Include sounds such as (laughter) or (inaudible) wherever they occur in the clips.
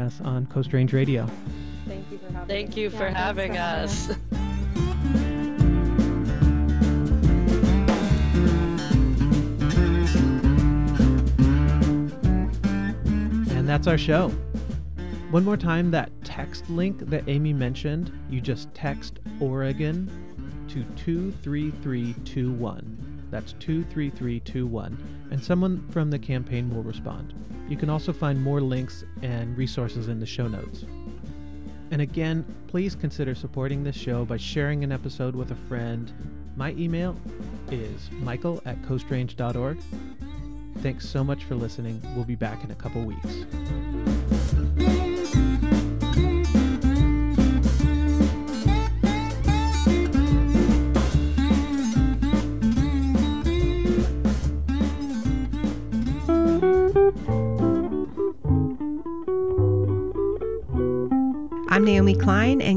us on Coast Range Radio. Thank you for having Thank you Yeah, for thanks having for us. (laughs) And that's our show. One more time, that text link that Amy mentioned, you just text Oregon to 23321. That's 23321. And someone from the campaign will respond. You can also find more links and resources in the show notes. And again, please consider supporting this show by sharing an episode with a friend. My email is michael at coastrange.org. Thanks so much for listening. We'll be back in a couple weeks.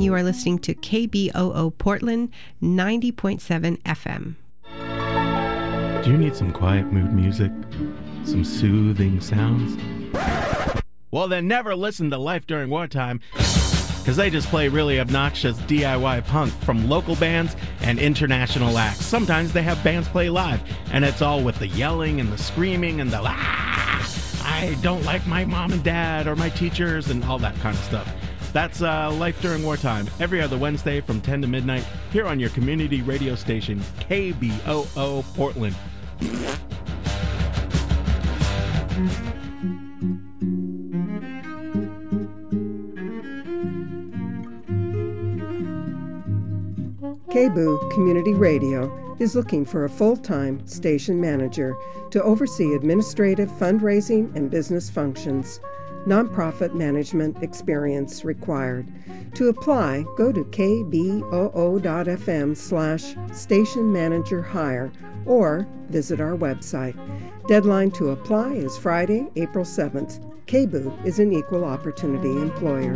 You are listening to KBOO Portland 90.7 FM. Do you need some quiet mood music? Some soothing sounds? Well, then never listen to Life During Wartime because they just play really obnoxious DIY punk from local bands and international acts. Sometimes they have bands play live, and it's all with the yelling and the screaming and the ah, I don't like my mom and dad or my teachers and all that kind of stuff. That's uh, Life During Wartime, every other Wednesday from 10 to midnight here on your community radio station, KBOO Portland. KBOO Community Radio is looking for a full time station manager to oversee administrative, fundraising, and business functions. Nonprofit management experience required. To apply, go to kboo.fm slash station manager hire or visit our website. Deadline to apply is Friday, April 7th. KBOO is an equal opportunity employer.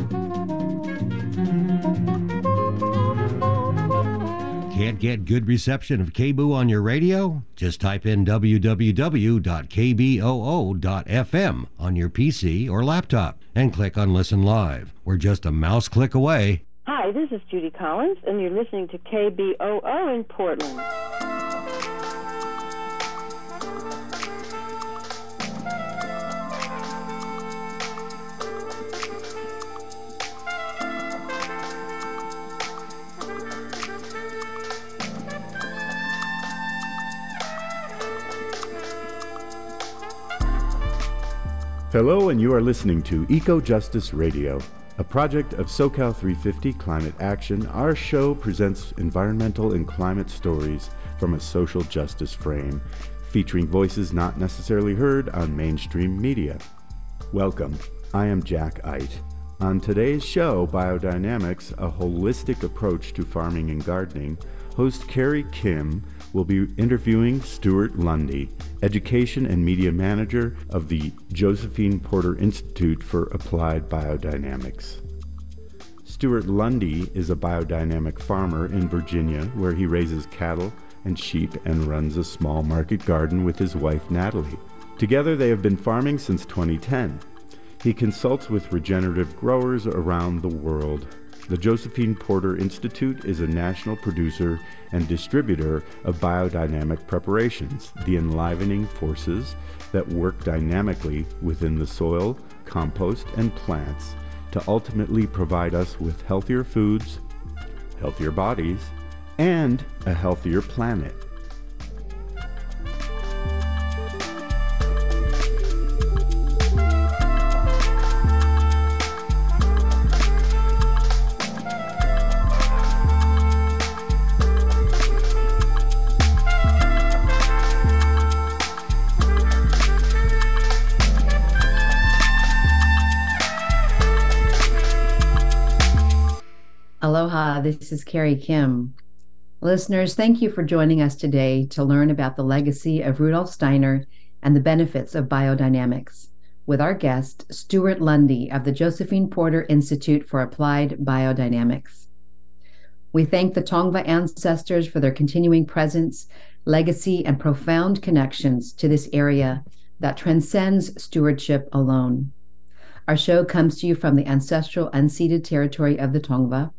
Can't get good reception of KBOO on your radio? Just type in www.kboo.fm on your PC or laptop and click on Listen Live. We're just a mouse click away. Hi, this is Judy Collins, and you're listening to KBOO in Portland. Hello, and you are listening to Eco Justice Radio, a project of SoCal 350 Climate Action. Our show presents environmental and climate stories from a social justice frame, featuring voices not necessarily heard on mainstream media. Welcome. I am Jack Eidt. On today's show, Biodynamics, a holistic approach to farming and gardening, host Carrie Kim will be interviewing Stewart Lundy, Education and Media Manager of the Josephine Porter Institute for Applied Biodynamics. Stewart Lundy is a biodynamic farmer in Virginia where he raises cattle and sheep and runs a small market garden with his wife Natalie. Together they have been farming since 2010. He consults with regenerative growers around the world. The Josephine Porter Institute is a national producer and distributor of biodynamic preparations, the enlivening forces that work dynamically within the soil, compost, and plants to ultimately provide us with healthier foods, healthier bodies, and a healthier planet. This is Carrie Kim. Listeners, thank you for joining us today to learn about the legacy of Rudolf Steiner and the benefits of biodynamics with our guest, Stewart Lundy of the Josephine Porter Institute for Applied Biodynamics. We thank the Tongva ancestors for their continuing presence, legacy, and profound connections to this area that transcends stewardship alone. Our show comes to you from the ancestral unceded territory of the Tongva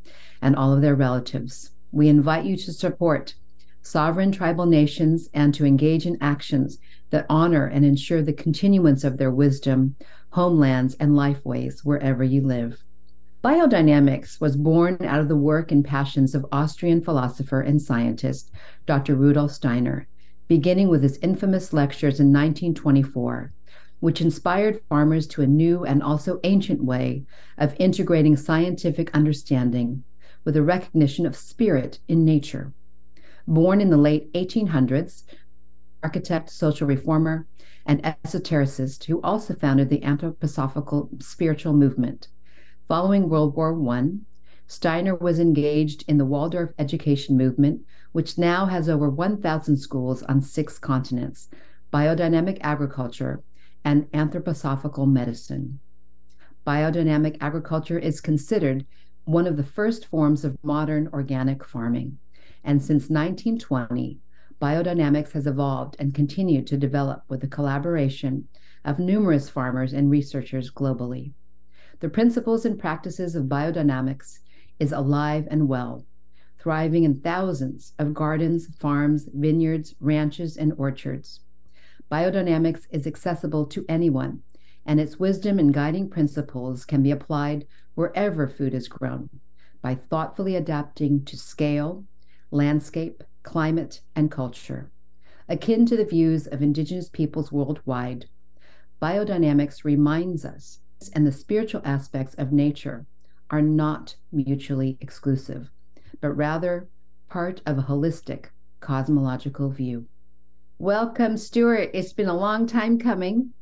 and all of their relatives. We invite you to support sovereign tribal nations and to engage in actions that honor and ensure the continuance of their wisdom, homelands, and lifeways wherever you live. Biodynamics was born out of the work and passions of Austrian philosopher and scientist Dr. Rudolf Steiner, beginning with his infamous lectures in 1924 which inspired farmers to a new and also ancient way of integrating scientific understanding with a recognition of spirit in nature. Born in the late 1800s, architect, social reformer, and esotericist who also founded the anthroposophical spiritual movement. Following World War I, Steiner was engaged in the Waldorf education movement, which now has over 1,000 schools on six continents, biodynamic agriculture, and anthroposophical medicine. Biodynamic agriculture is considered one of the first forms of modern organic farming. And since 1920, biodynamics has evolved and continued to develop with the collaboration of numerous farmers and researchers globally. The principles and practices of biodynamics is alive and well, thriving in thousands of gardens, farms, vineyards, ranches, and orchards. Biodynamics is accessible to anyone, and its wisdom and guiding principles can be applied wherever food is grown by thoughtfully adapting to scale, landscape, climate, and culture. Akin to the views of Indigenous peoples worldwide, biodynamics reminds us and the spiritual aspects of nature are not mutually exclusive, but rather part of a holistic cosmological view. Welcome, Stewart. It's been a long time coming.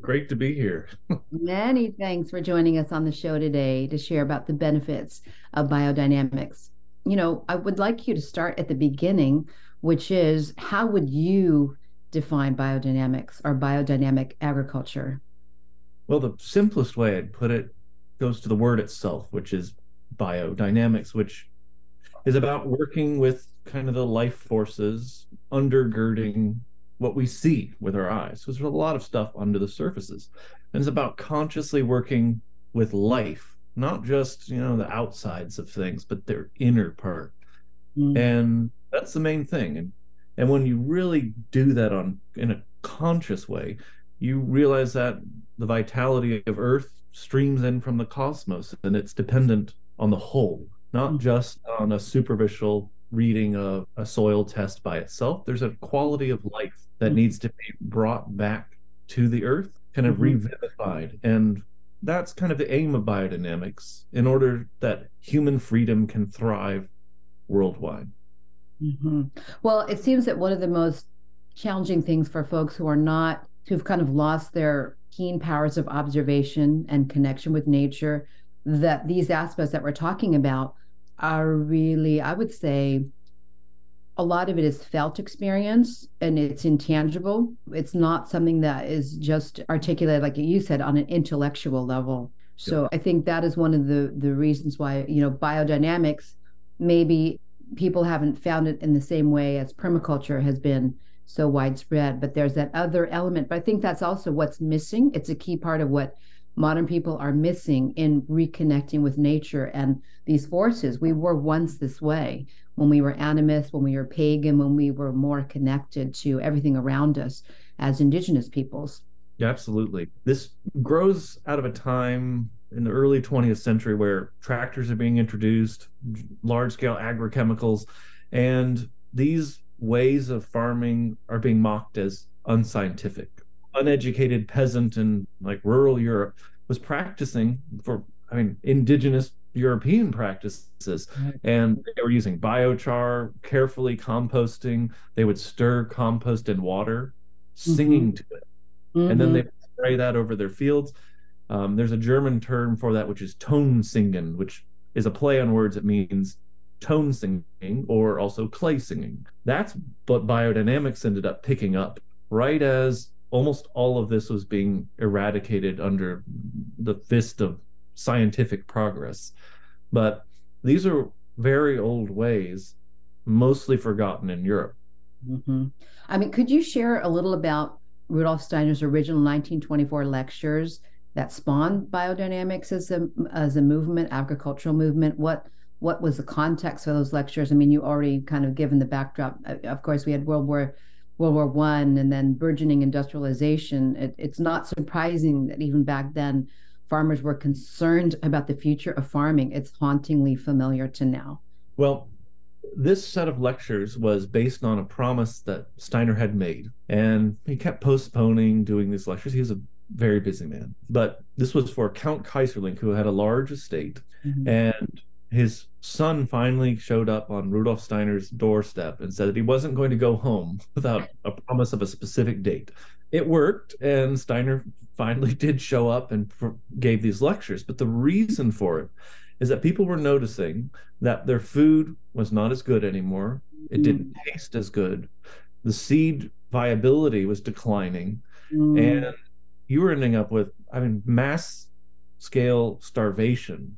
Great to be here. Many thanks for joining us on the show today to share about the benefits of biodynamics. You know, I would like you to start at the beginning, which is how would you define biodynamics or biodynamic agriculture? Well, the simplest way I'd put it goes to the word itself, which is biodynamics, which is about working with kind of the life forces undergirding what we see with our eyes. So there's a lot of stuff under the surfaces. And it's about consciously working with life, not just, you know, the outsides of things, but their inner part. Mm. And that's the main thing. And and when you really do that on in a conscious way, you realize that the vitality of earth streams in from the cosmos and it's dependent on the whole not mm. just on a superficial reading of a soil test by itself. There's a quality of life that mm-hmm. needs to be brought back to the earth, kind of mm-hmm. revivified. And that's kind of the aim of biodynamics in order that human freedom can thrive worldwide. Mm-hmm. Well, it seems that one of the most challenging things for folks who are not, who've kind of lost their keen powers of observation and connection with nature, that these aspects that we're talking about are really, I would say, a lot of it is felt experience and it's intangible. It's not something that is just articulated, like you said, on an intellectual level. So yeah. I think that is one of the the reasons why you know biodynamics maybe people haven't found it in the same way as permaculture has been so widespread. But there's that other element. But I think that's also what's missing. It's a key part of what modern people are missing in reconnecting with nature and these forces. We were once this way when we were animist, when we were pagan, when we were more connected to everything around us as indigenous peoples. Yeah, absolutely. This grows out of a time in the early 20th century where tractors are being introduced, large scale agrochemicals, and these ways of farming are being mocked as unscientific uneducated peasant in like rural Europe was practicing for, I mean, indigenous European practices. And they were using biochar, carefully composting. They would stir compost in water, singing mm-hmm. to it. Mm-hmm. And then they mm-hmm. spray that over their fields. Um, there's a German term for that, which is tone singen, which is a play on words. It means tone singing or also clay singing. That's what biodynamics ended up picking up right as almost all of this was being eradicated under the fist of scientific progress. But these are very old ways, mostly forgotten in Europe. Mm-hmm. I mean, could you share a little about Rudolf Steiner's original 1924 lectures that spawned biodynamics as a as a movement, agricultural movement? What what was the context for those lectures? I mean, you already kind of given the backdrop. Of course, we had World War World War One, and then burgeoning industrialization. It, it's not surprising that even back then, farmers were concerned about the future of farming. It's hauntingly familiar to now. Well, this set of lectures was based on a promise that Steiner had made, and he kept postponing doing these lectures. He was a very busy man, but this was for Count Keyserlingk, who had a large estate, mm-hmm. and his son finally showed up on Rudolf Steiner's doorstep and said that he wasn't going to go home (laughs) without a promise of a specific date. It worked, and Steiner finally (laughs) did show up and gave these lectures. But the reason for it is that people were noticing that their food was not as good anymore. It mm. didn't taste as good. The seed viability was declining. Mm. And you were ending up with, I mean, mass scale starvation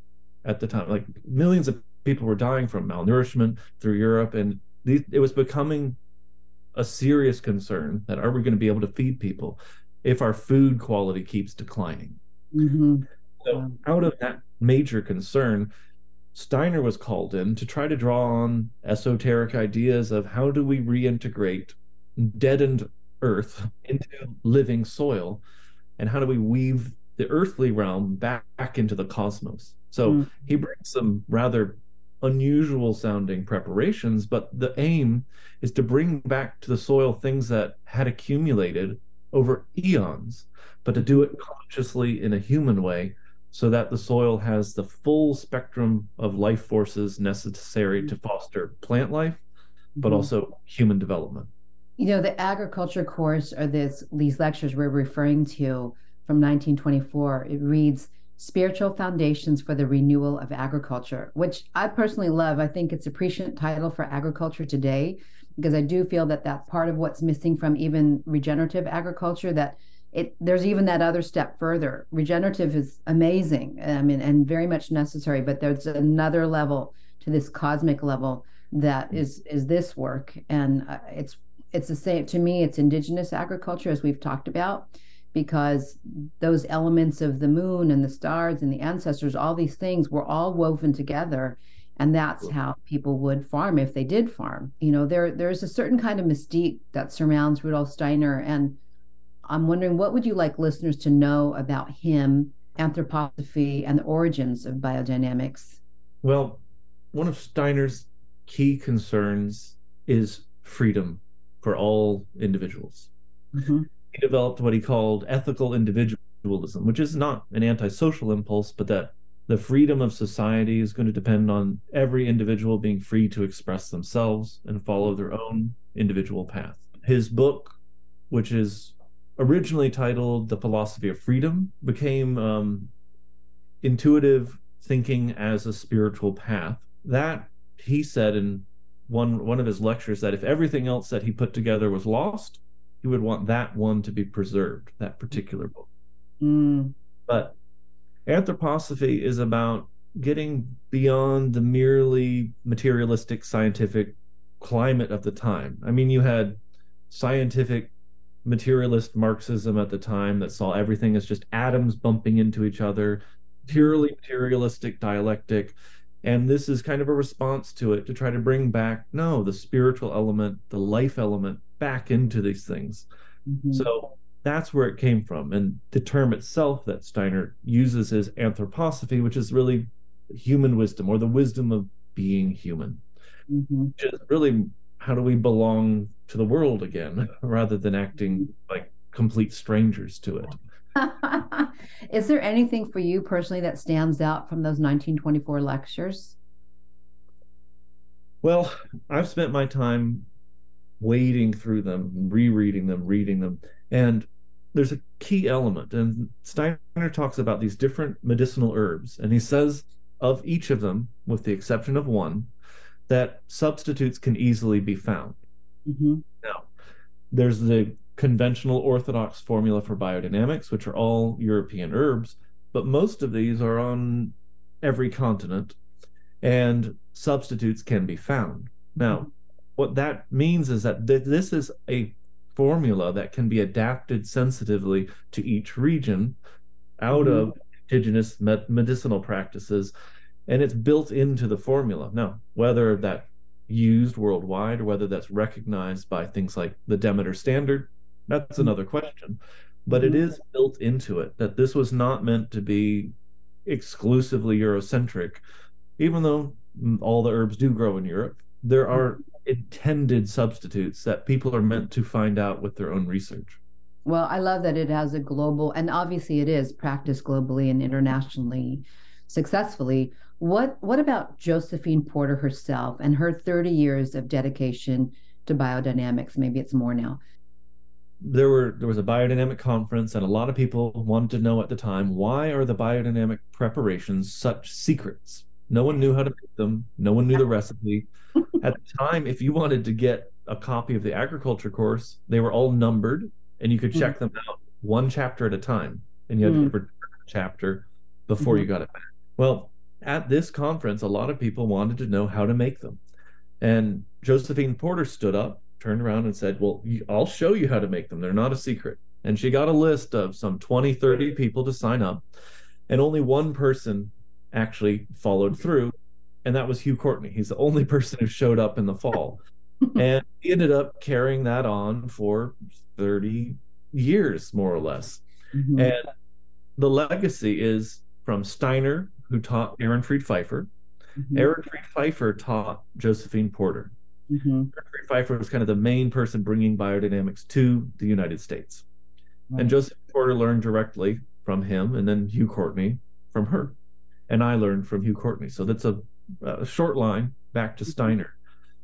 at the time. Like millions of people were dying from malnourishment through Europe. And these, it was becoming a serious concern that are we going to be able to feed people if our food quality keeps declining? Mm-hmm. So, out of that major concern, Steiner was called in to try to draw on esoteric ideas of how do we reintegrate deadened earth into living soil and how do we weave the earthly realm back, back into the cosmos. So mm. he brings some rather unusual sounding preparations, but the aim is to bring back to the soil things that had accumulated over eons, but to do it consciously in a human way so that the soil has the full spectrum of life forces necessary to foster plant life, but mm-hmm. also human development. You know, the agriculture course or this these lectures we're referring to from 1924, it reads Spiritual Foundations for the Renewal of Agriculture, which I personally love. I think it's a prescient title for agriculture today because I do feel that that's part of what's missing from even regenerative agriculture that it there's even that other step further. Regenerative is amazing i mean and very much necessary but there's another level to this cosmic level that is is this work. And uh, it's it's the same to me it's indigenous agriculture as we've talked about because those elements of the moon and the stars and the ancestors all these things were all woven together and that's how people would farm if they did farm you know there there's a certain kind of mystique that surrounds rudolf steiner and I'm wondering what would you like listeners to know about him, anthroposophy, and the origins of biodynamics? Well, one of Steiner's key concerns is freedom for all individuals. Mm-hmm. Developed what he called ethical individualism, which is not an antisocial impulse, but that the freedom of society is going to depend on every individual being free to express themselves and follow their own individual path. His book, which is originally titled The Philosophy of Freedom, became um, Intuitive Thinking as a Spiritual Path. That he said in one one of his lectures that if everything else that he put together was lost, he would want that one to be preserved, that particular book. Mm. But anthroposophy is about getting beyond the merely materialistic scientific climate of the time. I mean, you had scientific materialist Marxism at the time that saw everything as just atoms bumping into each other, purely materialistic dialectic. And this is kind of a response to it to try to bring back, no, the spiritual element, the life element back into these things. Mm-hmm. So that's where it came from. And the term itself that Steiner uses is anthroposophy, which is really human wisdom or the wisdom of being human, mm-hmm. which is really how do we belong to the world again (laughs) rather than acting like complete strangers to it. (laughs) Is there anything for you personally that stands out from those 1924 lectures? Well, I've spent my time wading through them, rereading them, reading them, and there's a key element. And Steiner talks about these different medicinal herbs, and he says of each of them, with the exception of one, that substitutes can easily be found. Mm-hmm. Now, there's the conventional orthodox formula for biodynamics, which are all European herbs, but most of these are on every continent, and substitutes can be found. Now, mm-hmm. what that means is that th- this is a formula that can be adapted sensitively to each region out mm-hmm. of indigenous medicinal practices and it's built into the formula. Now, whether that used worldwide or whether that's recognized by things like the Demeter standard, that's mm-hmm. another question. But it mm-hmm. built into it that this was not meant to be exclusively Eurocentric, even though all the herbs do grow in Europe. There are mm-hmm. intended substitutes that people are meant to find out with their own research. Well, I love that it has a global, and obviously it is practiced globally and internationally successfully. What what about Josephine Porter herself and her 30 years of dedication to biodynamics? Maybe it's more now. There were there was a biodynamic conference, and a lot of people wanted to know at the time why are the biodynamic preparations such secrets? No one knew how to make them. No one knew the recipe. (laughs) at the time, if you wanted to get a copy of the agriculture course, they were all numbered and you could check mm-hmm. them out one chapter at a time, and you had mm-hmm. to return a chapter before mm-hmm. you got it back. Well, at this conference, a lot of people wanted to know how to make them, and Josephine Porter stood up, turned around, and said, "Well, I'll show you how to make them. They're not a secret." And she got a list of some 20, 30 people to sign up, and only one person actually followed through, and that was Hugh Courtney. He's the only (laughs) person who showed up in the fall. (laughs) and he ended up carrying that on for 30 years, more or less. Mm-hmm. And the legacy is from Steiner, who taught Ehrenfried Pfeiffer. Mm-hmm. Ehrenfried Pfeiffer taught Josephine Porter. Mm-hmm. Pfeiffer was kind of the main person bringing biodynamics to the United States. Right. And Joseph Porter learned directly from him, and then Hugh Courtney from her. And I learned from Hugh Courtney. So that's a, a short line back to mm-hmm. Steiner.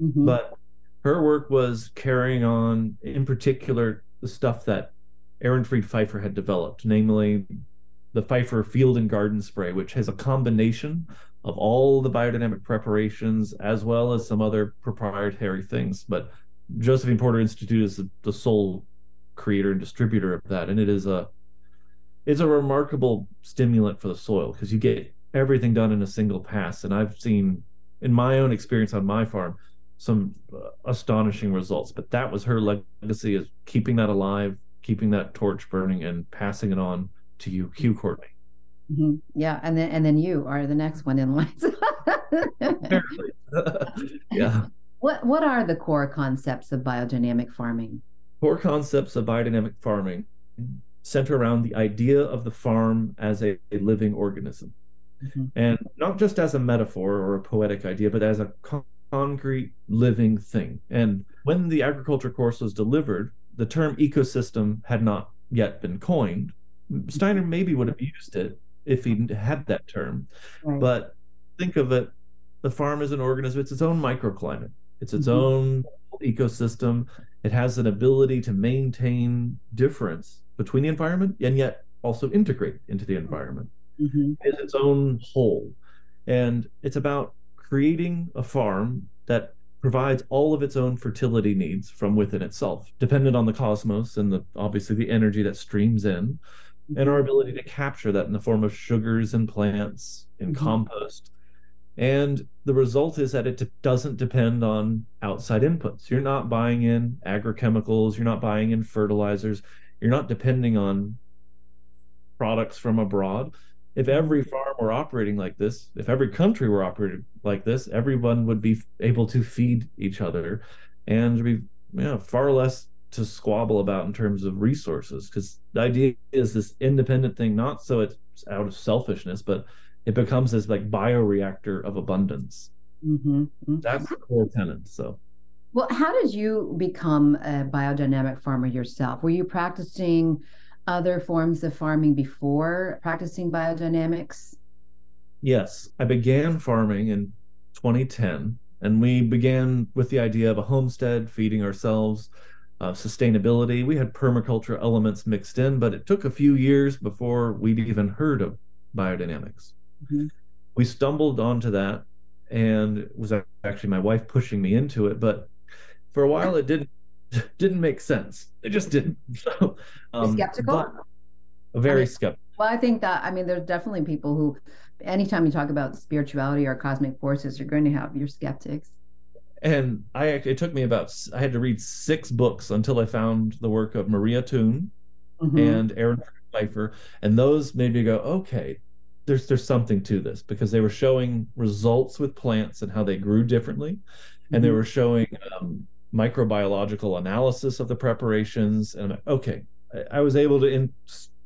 Mm-hmm. But her work was carrying on, in particular, the stuff that Ehrenfried Pfeiffer had developed, namely the Pfeiffer Field and Garden Spray, which has a combination of all the biodynamic preparations as well as some other proprietary things. But Josephine Porter Institute is the, sole creator and distributor of that, and it is a it's a remarkable stimulant for the soil because you get everything done in a single pass. And I've seen in my own experience on my farm some uh, astonishing results. But that was her legacy is keeping that alive, keeping that torch burning, and passing it on to you, Hugh Courtney. Mm-hmm. Yeah, and then and then you are the next one in line. (laughs) yeah. What what are the core concepts of biodynamic farming? Core concepts of biodynamic farming center around the idea of the farm as a, a living organism. Mm-hmm. And not just as a metaphor or a poetic idea, but as a concrete living thing. And when the agriculture course was delivered, the term ecosystem had not yet been coined. Steiner maybe would have used it if he had that term. Right. But think of it the farm is an organism, it's its own microclimate, it's its mm-hmm. own ecosystem. It has an ability to maintain difference between the environment and yet also integrate into the environment. Mm-hmm. It's its own whole. And it's about creating a farm that provides all of its own fertility needs from within itself, dependent on the cosmos and the obviously the energy that streams in, and our ability to capture that in the form of sugars and plants and mm-hmm. compost. And the result is that it de- doesn't depend on outside inputs. You're not buying in agrochemicals, you're not buying in fertilizers, you're not depending on products from abroad if every farm were operating like this, if every country were operating like this, everyone would be able to feed each other and be you know, far less to squabble about in terms of resources. Because the idea is this independent thing, not so it's out of selfishness, but it becomes this like bioreactor of abundance. Mm-hmm. Mm-hmm. That's the core tenet. So. Well, how did you become a biodynamic farmer yourself? Were you practicing other forms of farming before practicing biodynamics? Yes, I began farming in 2010, and we began with the idea of a homestead, feeding ourselves, uh, sustainability. We had permaculture elements mixed in, but it took a few years before we'd even heard of biodynamics. Mm-hmm. We stumbled onto that, and it was actually my wife pushing me into it, but for a while it didn't (laughs) didn't make sense. It just didn't. (laughs) So, um, skeptical. Very I mean, skeptical. Well, I think that I mean, there's definitely people who, anytime you talk about spirituality or cosmic forces, you're going to have your skeptics. And I it took me about I had to read six books until I found the work of Maria Thun mm-hmm. and Aaron Pfeiffer, and those made me go, okay, there's there's something to this because they were showing results with plants and how they grew differently, and they Mhm. were showing um, microbiological analysis of the preparations. And I'm like, okay, I, I was able to, in,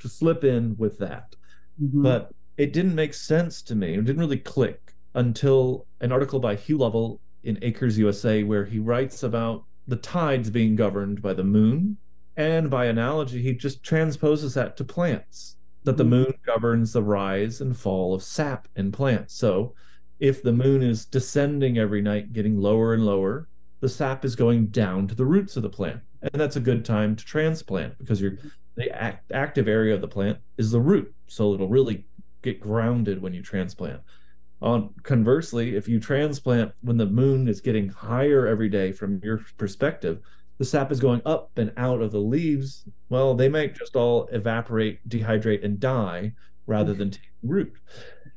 to slip in with that, Mhm. but it didn't make sense to me. It didn't really click until an article by Hugh Lovel in Acres USA, where he writes about the tides being governed by the moon. And by analogy, he just transposes that to plants that the Mhm. moon governs the rise and fall of sap in plants. So if the moon is descending every night, getting lower and lower, the sap is going down to the roots of the plant. And that's a good time to transplant because you're the act, active area of the plant is the root. So it'll really get grounded when you transplant. On conversely, if you transplant when the moon is getting higher every day from your perspective, the sap is going up and out of the leaves. Well, they might just all evaporate, dehydrate, and die rather than take root.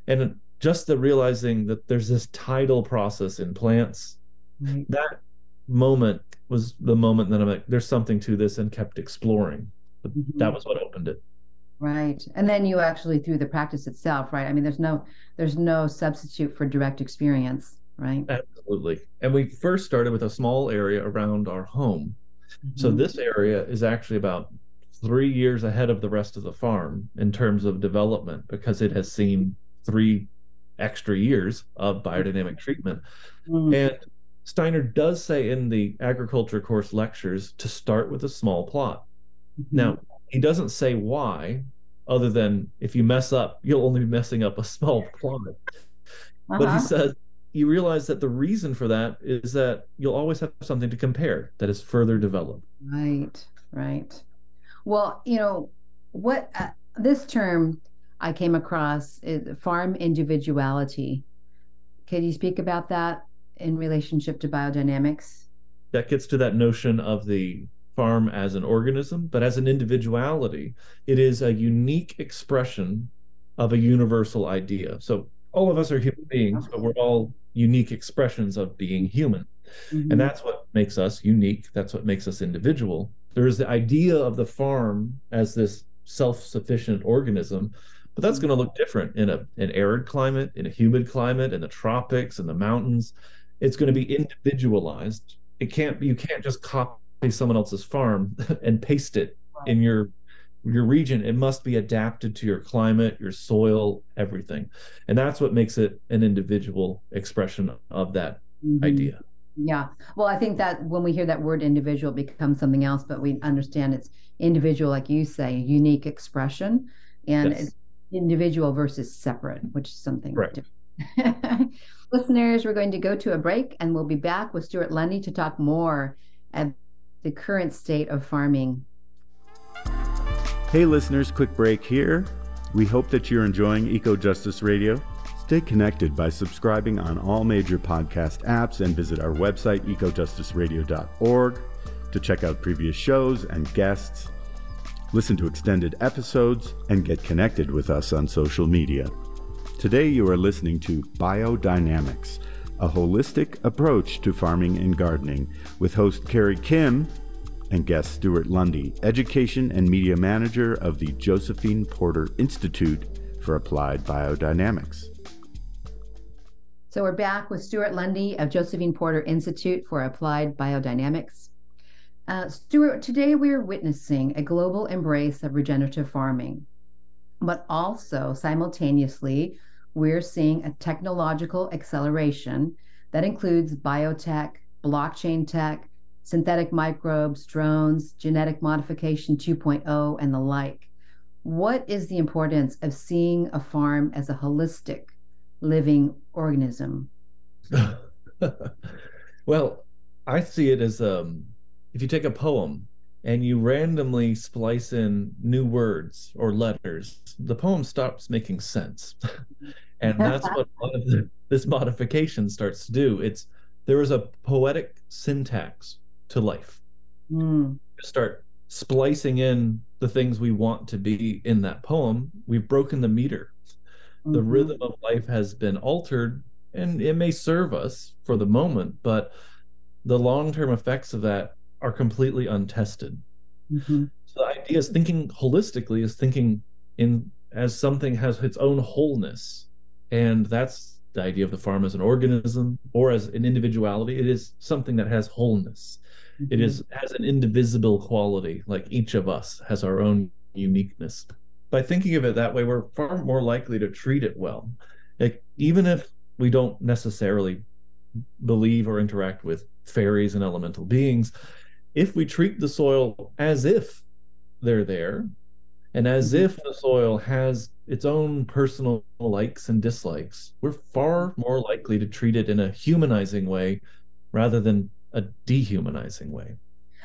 And just the realizing that there's this tidal process in plants, Right. that moment was the moment that I'm like, there's something to this and kept exploring. But Mhm. that was what opened it. Right. And then you actually through the practice itself, right? I mean, there's no there's no substitute for direct experience, right? Absolutely. And we first started with a small area around our home. So Mhm. this area is actually about three years ahead of the rest of the farm in terms of development because it has seen three extra years of biodynamic treatment. Mm. And Steiner does say in the agriculture course lectures to start with a small plot. Mm-hmm. Now, he doesn't say why, other than if you mess up, you'll only be messing up a small plot. But Uh-huh. he says you realize that the reason for that is that you'll always have something to compare that is further developed. Right, right. Well, you know, what uh, this term I came across is farm individuality. Could you speak about that in relationship to biodynamics? That gets to that notion of the farm as an organism, but as an individuality, it is a unique expression of a universal idea. So all of us are human beings, but we're all unique expressions of being human. Mhm. And that's what makes us unique. That's what makes us individual. There is the idea of the farm as this self-sufficient organism, but that's going to look different in a an arid climate, in a humid climate, in the tropics, in the mountains. It's going to be individualized. It can't you can't just copy someone else's farm (laughs) and paste it in your your region. It must be adapted to your climate, your soil, everything. And that's what makes it an individual expression of that Mhm. idea. Yeah. Well, I think that when we hear that word individual it becomes something else, but we understand it's individual, like you say, unique expression, and Yes. it's individual versus separate, which is something Correct. different. (laughs) Listeners, we're going to go to a break and we'll be back with Stewart Lundy to talk more the current state of farming. Hey, listeners, quick break here. We hope that you're enjoying Eco Justice Radio. Stay connected by subscribing on all major podcast apps and visit our website, ecojusticeradio.org, to check out previous shows and guests, listen to extended episodes, and get connected with us on social media. Today, you are listening to Biodynamics, a holistic approach to farming and gardening, with host Carrie Kim and guest Stewart Lundy, Education and Media Manager of the Josephine Porter Institute for Applied Biodynamics. So we're back with Stewart Lundy of Josephine Porter Institute for Applied Biodynamics. Uh, Stewart, today we're witnessing a global embrace of regenerative farming, but also simultaneously, we're seeing a technological acceleration that includes biotech, blockchain tech, synthetic microbes, drones, genetic modification 2.0, and the like. What is the importance of seeing a farm as a holistic living organism? (laughs) well, I see it as um, if you take a poem and you randomly splice in new words or letters, the poem stops making sense. (laughs) and that's what a lot of the, this modification starts to do. It's there is a poetic syntax to life. Mm. Start splicing in the things we want to be in that poem. We've broken the meter. The Mhm. rhythm of life has been altered, and it may serve us for the moment, but the long term effects of that are completely untested. Mhm. So the idea is thinking holistically is thinking in as something has its own wholeness and that's the idea of the farm as an organism or as an individuality it is something that has wholeness mm-hmm. it is has an indivisible quality like each of us has our own uniqueness by thinking of it that way we're far more likely to treat it well like even if we don't necessarily believe or interact with fairies and elemental beings if we treat the soil as if they're there and as mm-hmm. if the soil has its own personal likes and dislikes, we're far more likely to treat it in a humanizing way rather than a dehumanizing way.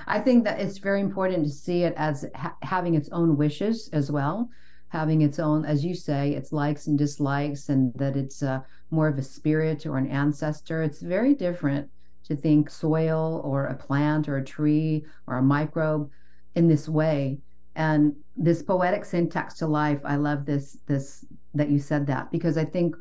I think that it's very important to see it as ha- having its own wishes as well, having its own, as you say, its likes and dislikes, and that it's uh, more of a spirit or an ancestor. It's very different to think soil or a plant or a tree or a microbe in this way. And this poetic syntax to life i love this this that you said that because i think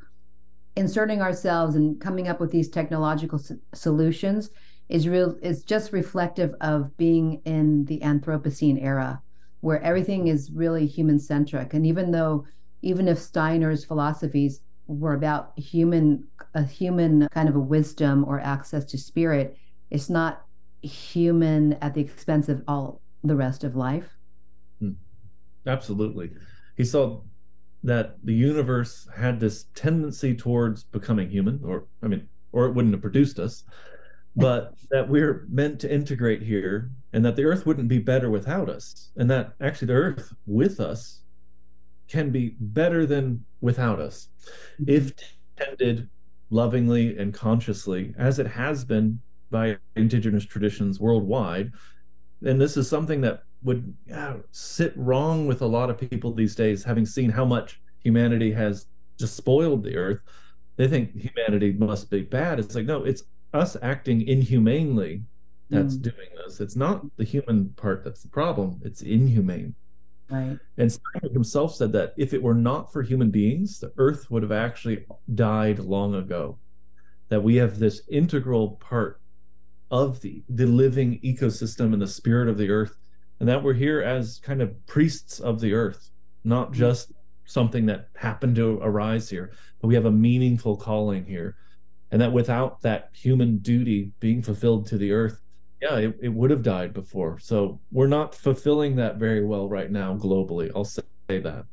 inserting ourselves and coming up with these technological solutions is real is just reflective of being in the anthropocene era where everything is really human centric and even though even if steiner's philosophies were about human a human kind of a wisdom or access to spirit it's not human at the expense of all the rest of life hmm. Absolutely. He saw that the universe had this tendency towards becoming human, or, I mean, or it wouldn't have produced us, (laughs) but that we're meant to integrate here and that the earth wouldn't be better without us. And that actually the earth with us can be better than without us mm-hmm. if tended lovingly and consciously, as it has been by indigenous traditions worldwide. And this is something that would yeah, sit wrong with a lot of people these days, having seen how much humanity has just spoiled the earth. They think humanity must be bad. It's like, no, it's us acting inhumanely that's mm. doing this. It's not the human part that's the problem, it's inhumane. Right. And Steiner himself said that if it were not for human beings, the earth would have actually died long ago. That we have this integral part of the, the living ecosystem and the spirit of the earth and that we're here as kind of priests of the earth, not mm-hmm. just something that happened to arise here, but we have a meaningful calling here. And that without that human duty being fulfilled to the earth, yeah, it, it would have died before. So we're not fulfilling that very well right now globally. I'll say that.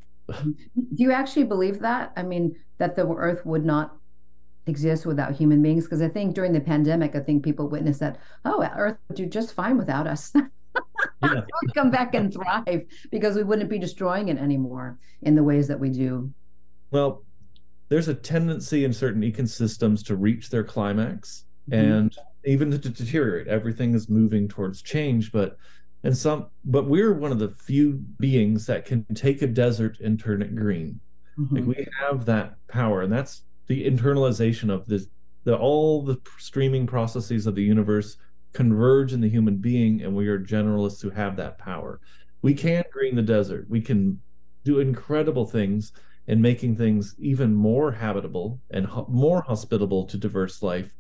Do you actually believe that? I mean, that the earth would not exist without human beings? Because I think during the pandemic, I think people witnessed that, oh, Earth would do just fine without us. (laughs) yeah. (laughs) come back and thrive because we wouldn't be destroying it anymore in the ways that we do. Well, there's a tendency in certain ecosystems to reach their climax mm-hmm. and even to deteriorate. Everything is moving towards change, but and some but we're one of the few beings that can take a desert and turn it green. Mm-hmm. Like we have that power, and that's the internalization of this the all the streaming processes of the universe converge in the human being, and we are generalists who have that power. We can green the desert. We can do incredible things in making things even more habitable and ho- more hospitable to diverse life.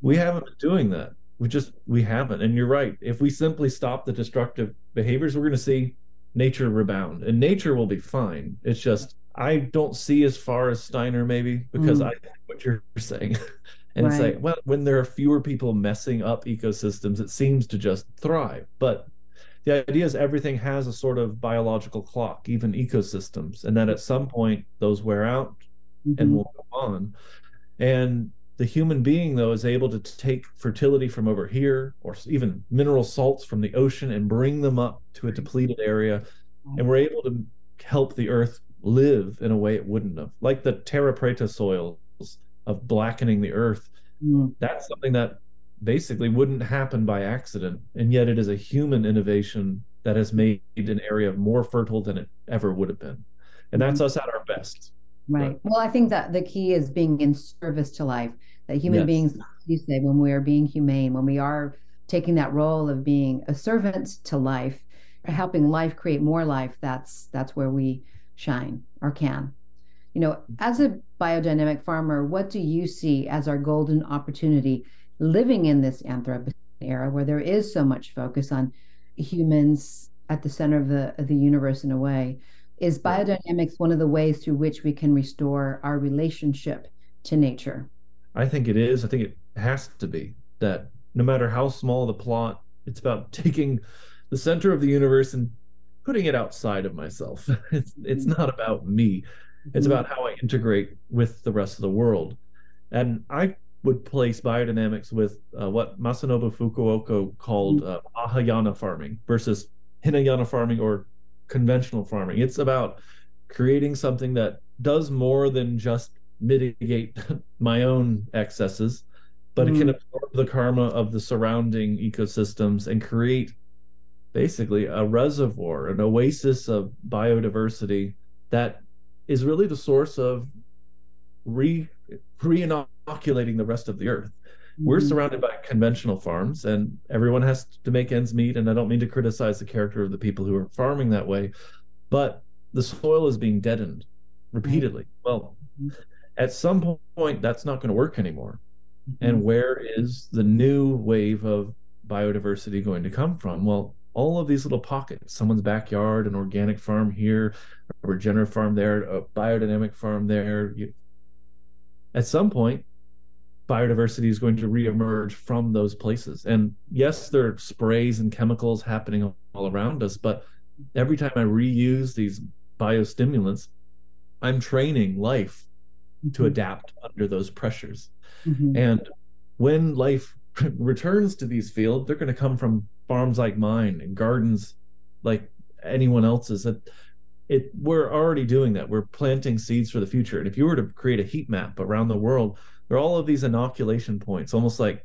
We haven't been doing that. We just we haven't. And you're right. If we simply stop the destructive behaviors, we're going to see nature rebound, and nature will be fine. It's just I don't see as far as Steiner maybe because mm. I what you're (laughs) saying. And right. it's like, well, when there are fewer people messing up ecosystems, it seems to just thrive. But the idea is everything has a sort of biological clock, even ecosystems, and that at some point those wear out mm-hmm. and will go on. And the human being, though, is able to take fertility from over here or even mineral salts from the ocean and bring them up to a depleted area. And we're able to help the earth live in a way it wouldn't have, like the terra preta soils of blackening the earth. Mm. That's something that basically wouldn't happen by accident. And yet it is a human innovation that has made an area more fertile than it ever would have been. And that's mm. us at our best. Right. But, well, I think that the key is being in service to life. That human yes. beings, you say, when we are being humane, when we are taking that role of being a servant to life, helping life create more life, that's that's where we shine or can you know, as a biodynamic farmer, what do you see as our golden opportunity living in this Anthropocene era where there is so much focus on humans at the center of the of the universe in a way. Is biodynamics one of the ways through which we can restore our relationship to nature? I think it is. I think it has to be that no matter how small the plot, it's about (laughs) taking the center of the universe and putting it outside of myself. (laughs) It's it's mm-hmm. not about me. It's mm-hmm. about how I integrate with the rest of the world. And I would place biodynamics with uh, what Masanobu Fukuoka called mm-hmm. uh, Mahayana farming versus Hinayana farming or conventional farming. It's about creating something that does more than just mitigate (laughs) my own excesses, but mm. it can absorb the karma of the surrounding ecosystems and create basically a reservoir, an oasis of biodiversity that is really the source of re re-inoculating the rest of the earth. Mm-hmm. We're surrounded by conventional farms and everyone has to make ends meet. And I don't mean to criticize the character of the people who are farming that way, but the soil is being deadened repeatedly. Well, mm-hmm. at some point that's not going to work anymore. Mm-hmm. And where is the new wave of biodiversity going to come from? Well, all of these little pockets someone's backyard an organic farm here a regenerative farm there a biodynamic farm there you, at some point biodiversity is going to reemerge from those places. And yes there are sprays and chemicals happening all around us but every time i reuse these biostimulants i'm training life to mm-hmm. adapt under those pressures. Mm-hmm. and when life (laughs) returns to these fields they're going to come from farms like mine and gardens like anyone else's. That it we're already doing that. We're planting seeds for the future. And if you were to create a heat map around the world there are all of these inoculation points almost like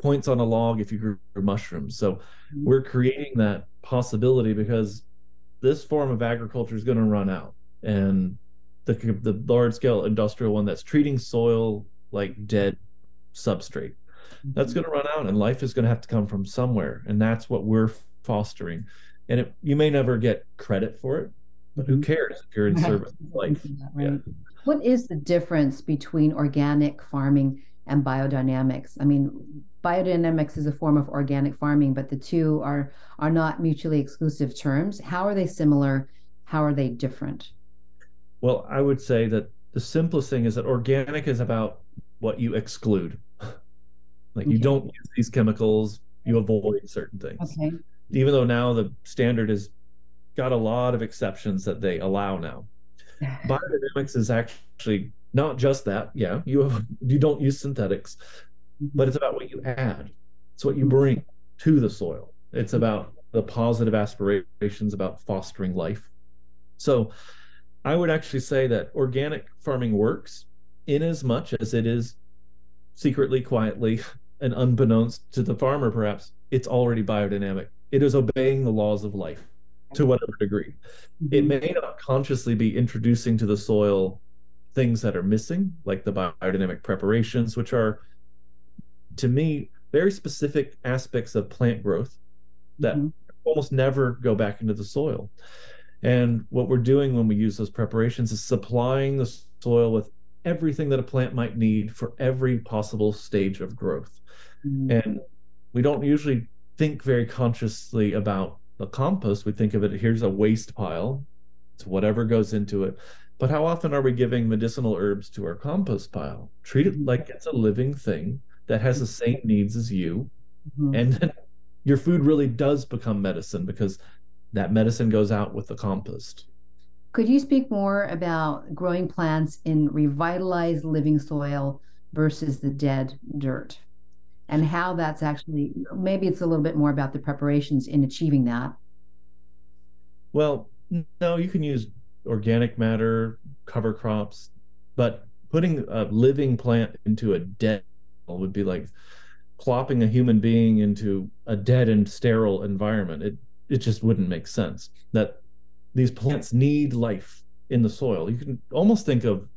points on a log if you grew mushrooms so mm-hmm. we're creating that possibility because this form of agriculture is going to run out and the the large scale industrial one that's treating soil like dead substrate that's mm-hmm. going to run out and life is going to have to come from somewhere and that's what we're fostering and it, you may never get credit for it but who mm-hmm. cares if you're in (laughs) service of life right. yeah. What is the difference between organic farming and biodynamics i mean biodynamics is a form of organic farming but the two are are not mutually exclusive terms how are they similar how are they different well i would say that the simplest thing is that organic is about what you exclude (laughs) like okay. you don't use these chemicals, you avoid certain things. Okay. Even though now the standard has got a lot of exceptions that they allow now. Biodynamics is actually not just that. Yeah, you have you don't use synthetics, mm-hmm. but it's about what you add. It's what you bring to the soil. It's about the positive aspirations about fostering life. So I would actually say that organic farming works in as much as it is secretly, quietly, and unbeknownst to the farmer, perhaps, it's already biodynamic. It is obeying the laws of life to whatever degree. Mm-hmm. It may not consciously be introducing to the soil things that are missing, like the biodynamic preparations, which are, to me, very specific aspects of plant growth that mm-hmm. almost never go back into the soil. And what we're doing when we use those preparations is supplying the soil with everything that a plant might need for every possible stage of growth. Mm-hmm. And we don't usually think very consciously about the compost. We think of it here's a waste pile, it's whatever goes into it. But how often are we giving medicinal herbs to our compost pile? Treat it like it's a living thing that has the same needs as you. Mm-hmm. And your food really does become medicine because that medicine goes out with the compost. Could you speak more about growing plants in revitalized living soil versus the dead dirt? And how that's actually, maybe it's a little bit more about the preparations in achieving that. Well, no, you can use organic matter, cover crops, but putting a living plant into a dead would be like plopping a human being into a dead and sterile environment. It it just wouldn't make sense. That these plants need life in the soil. You can almost think of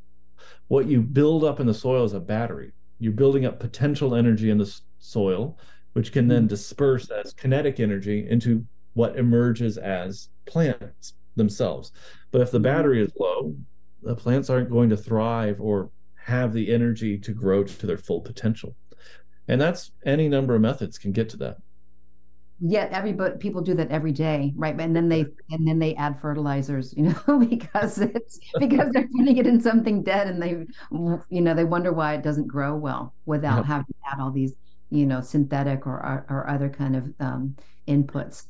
what you build up in the soil as a battery. You're building up potential energy in the soil, which can then disperse as kinetic energy into what emerges as plants themselves. But if the mm-hmm. battery is low, the plants aren't going to thrive or have the energy to grow to their full potential. And that's any number of methods can get to that. yet everybody people do that every day right and then they and then they add fertilizers you know (laughs) because it's because they're putting it in something dead and they you know they wonder why it doesn't grow well without having to add all these you know synthetic or or other kind of um, inputs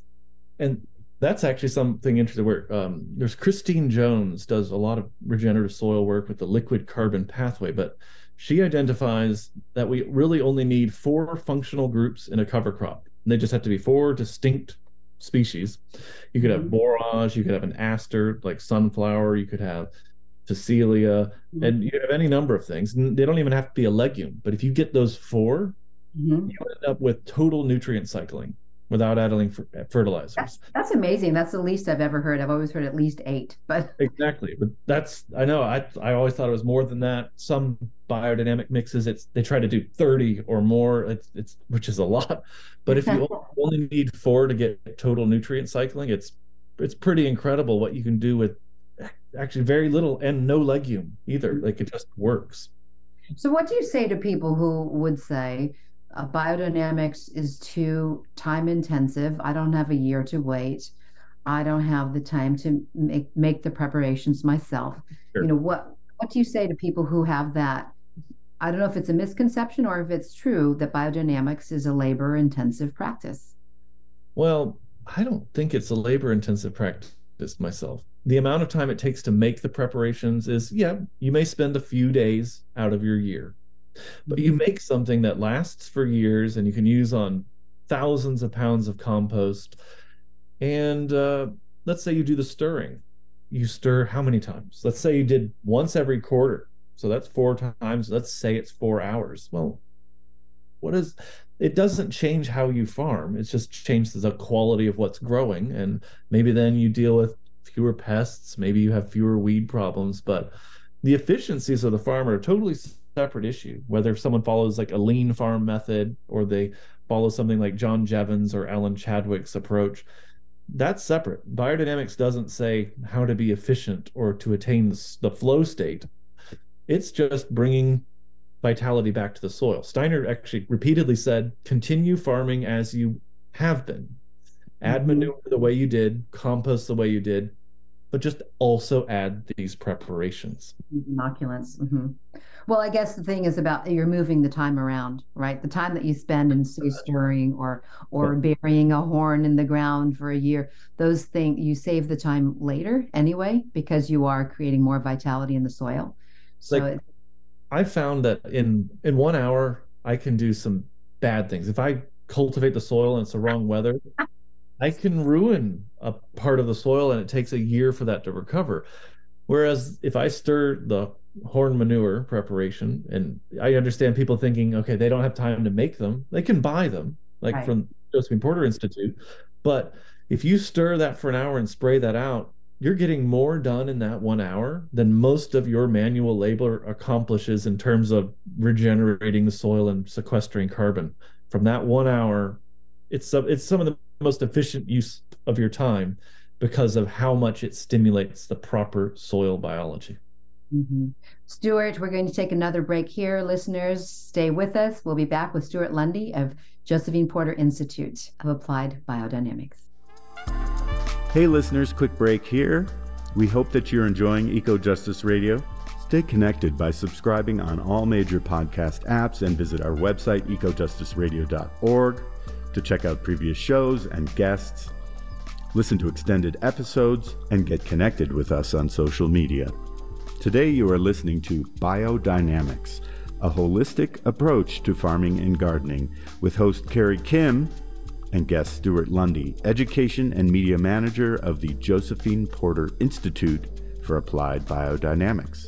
and that's actually something interesting where um, there's christine jones does a lot of regenerative soil work with the liquid carbon pathway but she identifies that we really only need four functional groups in a cover crop And they just have to be four distinct species. You could have mm-hmm. borage, you could have an aster like sunflower, you could have Phacelia, mm-hmm. and you have any number of things. They don't even have to be a legume, but if you get those 4 mm-hmm. you end up with total nutrient cycling without adding fertilizers. That's, that's, amazing. That's the least I've ever heard. I've always heard at least eight, but (laughs) exactly. But that's I know I I always thought it was more than that. Some biodynamic mixes it's they try to do 30 or more. It's it's which is a lot. But if you (laughs) only need four to get total nutrient cycling, it's it's pretty incredible what you can do with actually very little and no legume either. Like it just works. So what do you say to people who would say uh, biodynamics is too time intensive. I don't have a year to wait. I don't have the time to make make the preparations myself. Sure. You know what what do you say to people who have that I don't know if it's a misconception or if it's true that biodynamics is a labor intensive practice. Well, I don't think it's a labor intensive practice myself. The amount of time it takes to make the preparations is, yeah, you may spend a few days out of your year but you make something that lasts for years and you can use on thousands of pounds of compost. And uh, let's say you do the stirring. You stir how many times? Let's say you did once every quarter. So that's four times. Let's say it's four hours. Well, what is it doesn't change how you farm. It's just changes the quality of what's growing. And maybe then you deal with fewer pests. Maybe you have fewer weed problems. But the efficiencies of the farmer are totally separate issue. Whether someone follows like a lean farm method or they follow something like John Jeavons or Alan Chadwick's approach, that's separate. Biodynamics doesn't say how to be efficient or to attain the flow state. It's just bringing vitality back to the soil. Steiner actually repeatedly said, continue farming as you have been. Add mm-hmm. manure the way you did, compost the way you did, but just also add these preparations. Inoculants. Mm-hmm. Well, I guess the thing is about you're moving the time around, right? The time that you spend in say stirring or or burying a horn in the ground for a year, those things you save the time later anyway because you are creating more vitality in the soil. So like, I found that in in one hour I can do some bad things. If I cultivate the soil and it's the wrong weather, I can ruin a part of the soil and it takes a year for that to recover. Whereas if I stir the horn manure preparation, and I understand people thinking, okay, they don't have time to make them, they can buy them, like right. from Josephine Porter Institute. But if you stir that for an hour and spray that out, you're getting more done in that one hour than most of your manual labor accomplishes in terms of regenerating the soil and sequestering carbon. From that one hour, it's some, it's some of the most efficient use of your time because of how much it stimulates the proper soil biology. Mm-hmm. Stewart, we're going to take another break here. Listeners, stay with us. We'll be back with Stewart Lundy of Josephine Porter Institute of Applied Biodynamics. Hey, listeners, quick break here. We hope that you're enjoying Eco Justice Radio. Stay connected by subscribing on all major podcast apps and visit our website, ecojusticeradio.org to check out previous shows and guests, listen to extended episodes, and get connected with us on social media. Today, you are listening to Biodynamics, a holistic approach to farming and gardening, with host Carrie Kim and guest Stewart Lundy, Education and Media Manager of the Josephine Porter Institute for Applied Biodynamics.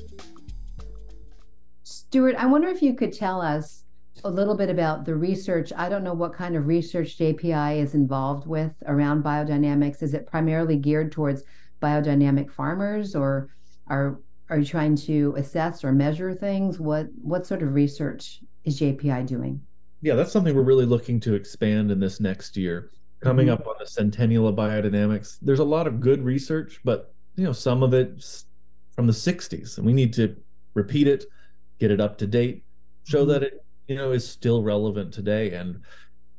Stewart, I wonder if you could tell us a little bit about the research. I don't know what kind of research JPI is involved with around biodynamics. Is it primarily geared towards biodynamic farmers, or are are you trying to assess or measure things? What what sort of research is JPI doing? Yeah, that's something we're really looking to expand in this next year. Coming mm-hmm. up on the centennial of biodynamics, there's a lot of good research, but you know some of it's from the 60s, and we need to repeat it, get it up to date, show mm-hmm. that it you know is still relevant today and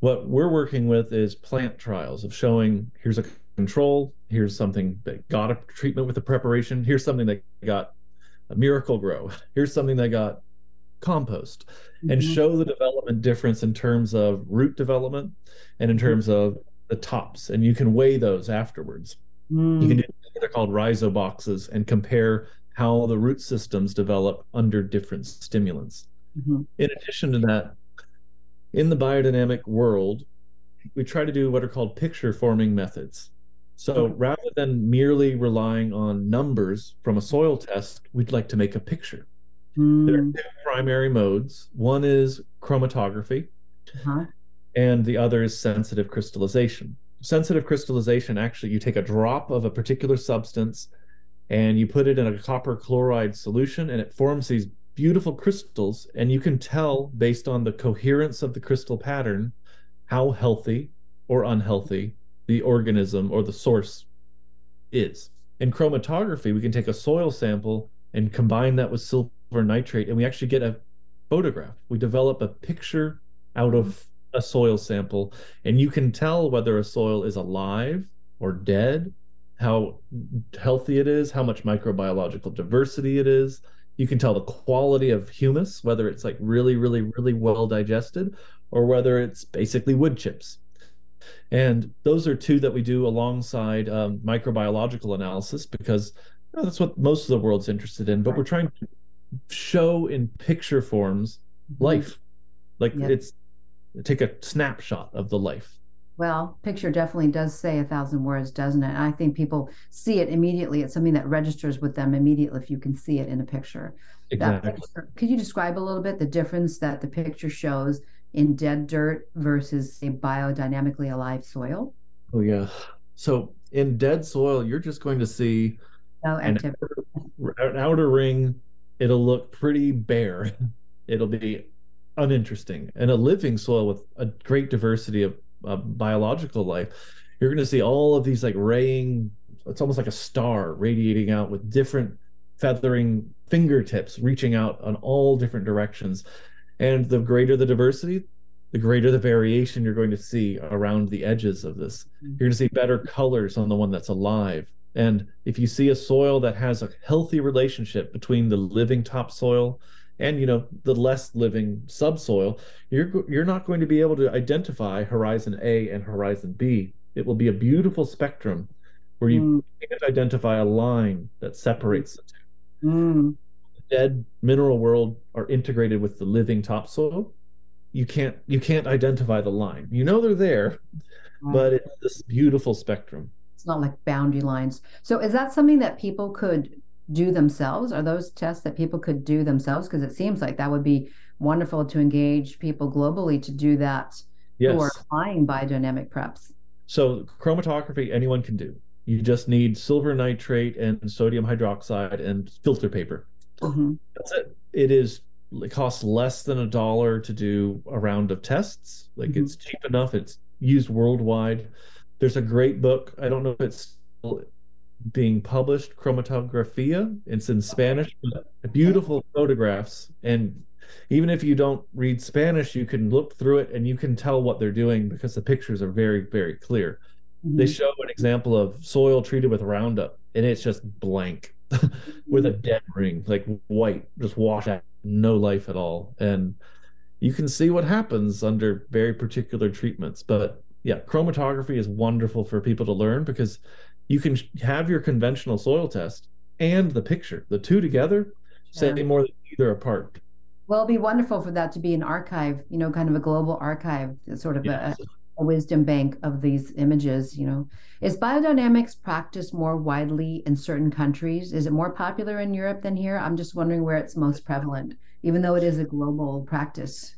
What we're working with is plant trials of showing here's a control, here's something that got a treatment with a preparation, here's something that got a Miracle-Gro (laughs) here's something that got compost, mm-hmm. and show the development difference in terms of root development and in mm-hmm. terms of the tops. And you can weigh those afterwards. Mm. You can do they're called rhizoboxes and compare how the root systems develop under different stimulants. Mm-hmm. In addition to that, in the biodynamic world, we try to do what are called picture forming methods. So rather than merely relying on numbers from a soil test, we'd like to make a picture. Mm. There are two primary modes. One is chromatography, uh-huh. and the other is sensitive crystallization. Sensitive crystallization actually, you take a drop of a particular substance and you put it in a copper chloride solution, and it forms these beautiful crystals. And you can tell based on the coherence of the crystal pattern how healthy or unhealthy the organism or the source is. In chromatography, we can take a soil sample and combine that with silver nitrate, and we actually get a photograph. We develop a picture out of a soil sample, and you can tell whether a soil is alive or dead, how healthy it is, how much microbiological diversity it is. You can tell the quality of humus, whether it's like really, really, really well digested, or whether it's basically wood chips. And those are two that we do alongside um, microbiological analysis because you know, that's what most of the world's interested in. But we're trying to show in picture forms mm-hmm. life, like yep. it's take a snapshot of the life. Well, picture definitely does say a thousand words, doesn't it? I think people see it immediately. It's something that registers with them immediately if you can see it in a picture. Exactly. Picture, could you describe a little bit the difference that the picture shows in dead dirt versus a biodynamically alive soil? Oh yeah. So in dead soil, you're just going to see no an outer, an outer ring. It'll look pretty bare. (laughs) It'll be uninteresting. And a living soil with a great diversity of uh, biological life, you're going to see all of these like raying. It's almost like a star radiating out with different feathering fingertips reaching out on all different directions and the greater the diversity, the greater the variation you're going to see around the edges of this. Mm-hmm. You're going to see better colors on the one that's alive. And if you see a soil that has a healthy relationship between the living topsoil and you know the less living subsoil, you're you're not going to be able to identify horizon A and horizon B. It will be a beautiful spectrum where you mm. can't identify a line that separates the two. Mm dead mineral world are integrated with the living topsoil, you can't you can't identify the line. You know they're there, but it's this beautiful spectrum. It's not like boundary lines. So is that something that people could do themselves? Are those tests that people could do themselves? Because it seems like that would be wonderful to engage people globally to do that yes. who are applying biodynamic preps. So chromatography anyone can do. You just need silver nitrate and sodium hydroxide and filter paper. Mm-hmm. That's it. It is. It costs less than a dollar to do a round of tests. Like mm-hmm. it's cheap enough. It's used worldwide. There's a great book. I don't know if it's being published, Chromatographia. It's in Spanish. Beautiful photographs, and even if you don't read Spanish, you can look through it and you can tell what they're doing because the pictures are very, very clear. Mm-hmm. They show an example of soil treated with Roundup, and it's just blank. (laughs) with a dead ring, like white, just washed out, no life at all. And you can see what happens under very particular treatments. But yeah, chromatography is wonderful for people to learn because you can have your conventional soil test and the picture. The two together say more than either apart. Well, it'd be wonderful for that to be an archive, you know, kind of a global archive, sort of yes. a, a wisdom bank of these images you know is biodynamics practiced more widely in certain countries is it more popular in europe than here i'm just wondering where it's most prevalent even though it is a global practice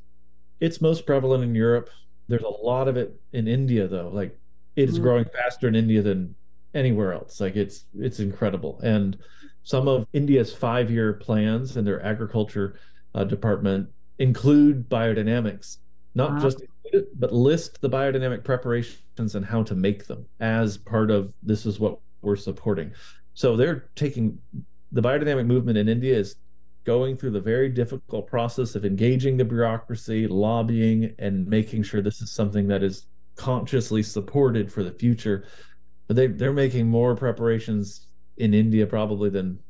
it's most prevalent in europe there's a lot of it in india though like it is mm-hmm. growing faster in india than anywhere else like it's it's incredible and some of india's five year plans and their agriculture uh, department include biodynamics not wow. just it, but list the biodynamic preparations and how to make them as part of this is what we're supporting. So they're taking the biodynamic movement in India is going through the very difficult process of engaging the bureaucracy, lobbying, and making sure this is something that is consciously supported for the future. But they they're making more preparations in India probably than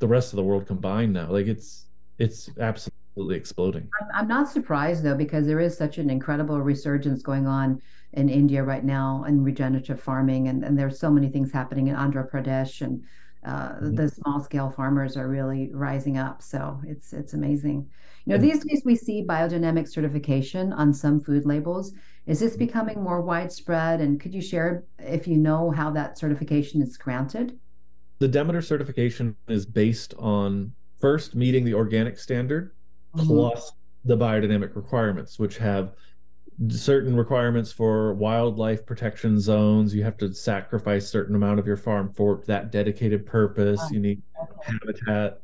the rest of the world combined now. Like it's it's absolutely exploding. I'm not surprised though because there is such an incredible resurgence going on in India right now in regenerative farming, and, and there's so many things happening in Andhra Pradesh, and uh, mm-hmm. the small scale farmers are really rising up. So it's it's amazing. You know, mm-hmm. these days we see biodynamic certification on some food labels. Is this mm-hmm. becoming more widespread? And could you share if you know how that certification is granted? The Demeter certification is based on first meeting the organic standard mm-hmm. plus the biodynamic requirements, which have certain requirements for wildlife protection zones. You have to sacrifice certain amount of your farm for that dedicated purpose. Ah, you need habitat.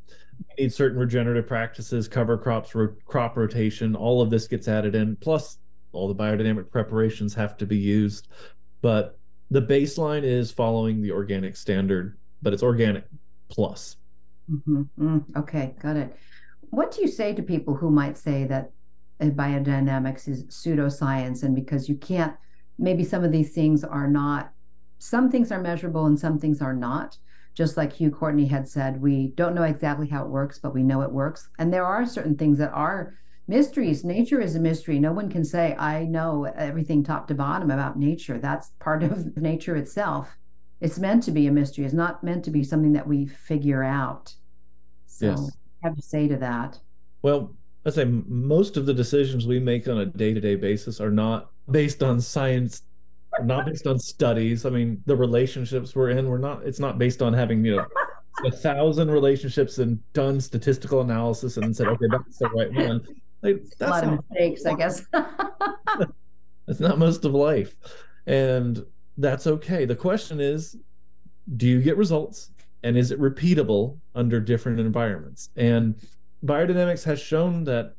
You need certain regenerative practices, cover crops, ro- crop rotation. All of this gets added in. Plus, all the biodynamic preparations have to be used. But the baseline is following the organic standard, but it's organic plus. Mm-hmm. Mm, okay, got it. What do you say to people who might say that biodynamics is pseudoscience and because you can't maybe some of these things are not some things are measurable and some things are not just like hugh courtney had said we don't know exactly how it works but we know it works. And there are certain things that are mysteries. Nature is a mystery. No one can say i know everything top to bottom about nature. That's part of (laughs) nature itself. It's meant to be a mystery. It's not meant to be something that we figure out. So yes. I have to say to that. Well let's say most of the decisions we make on a day-to-day basis are not based on science not based on studies. I mean the relationships we're in we're not it's not based on having you know a thousand relationships and done statistical analysis and said okay that's the right one. Like, that's a lot not, of mistakes i guess. (laughs) That's not most of life. And that's okay. The question is do you get results? And is it repeatable under different environments? And biodynamics has shown that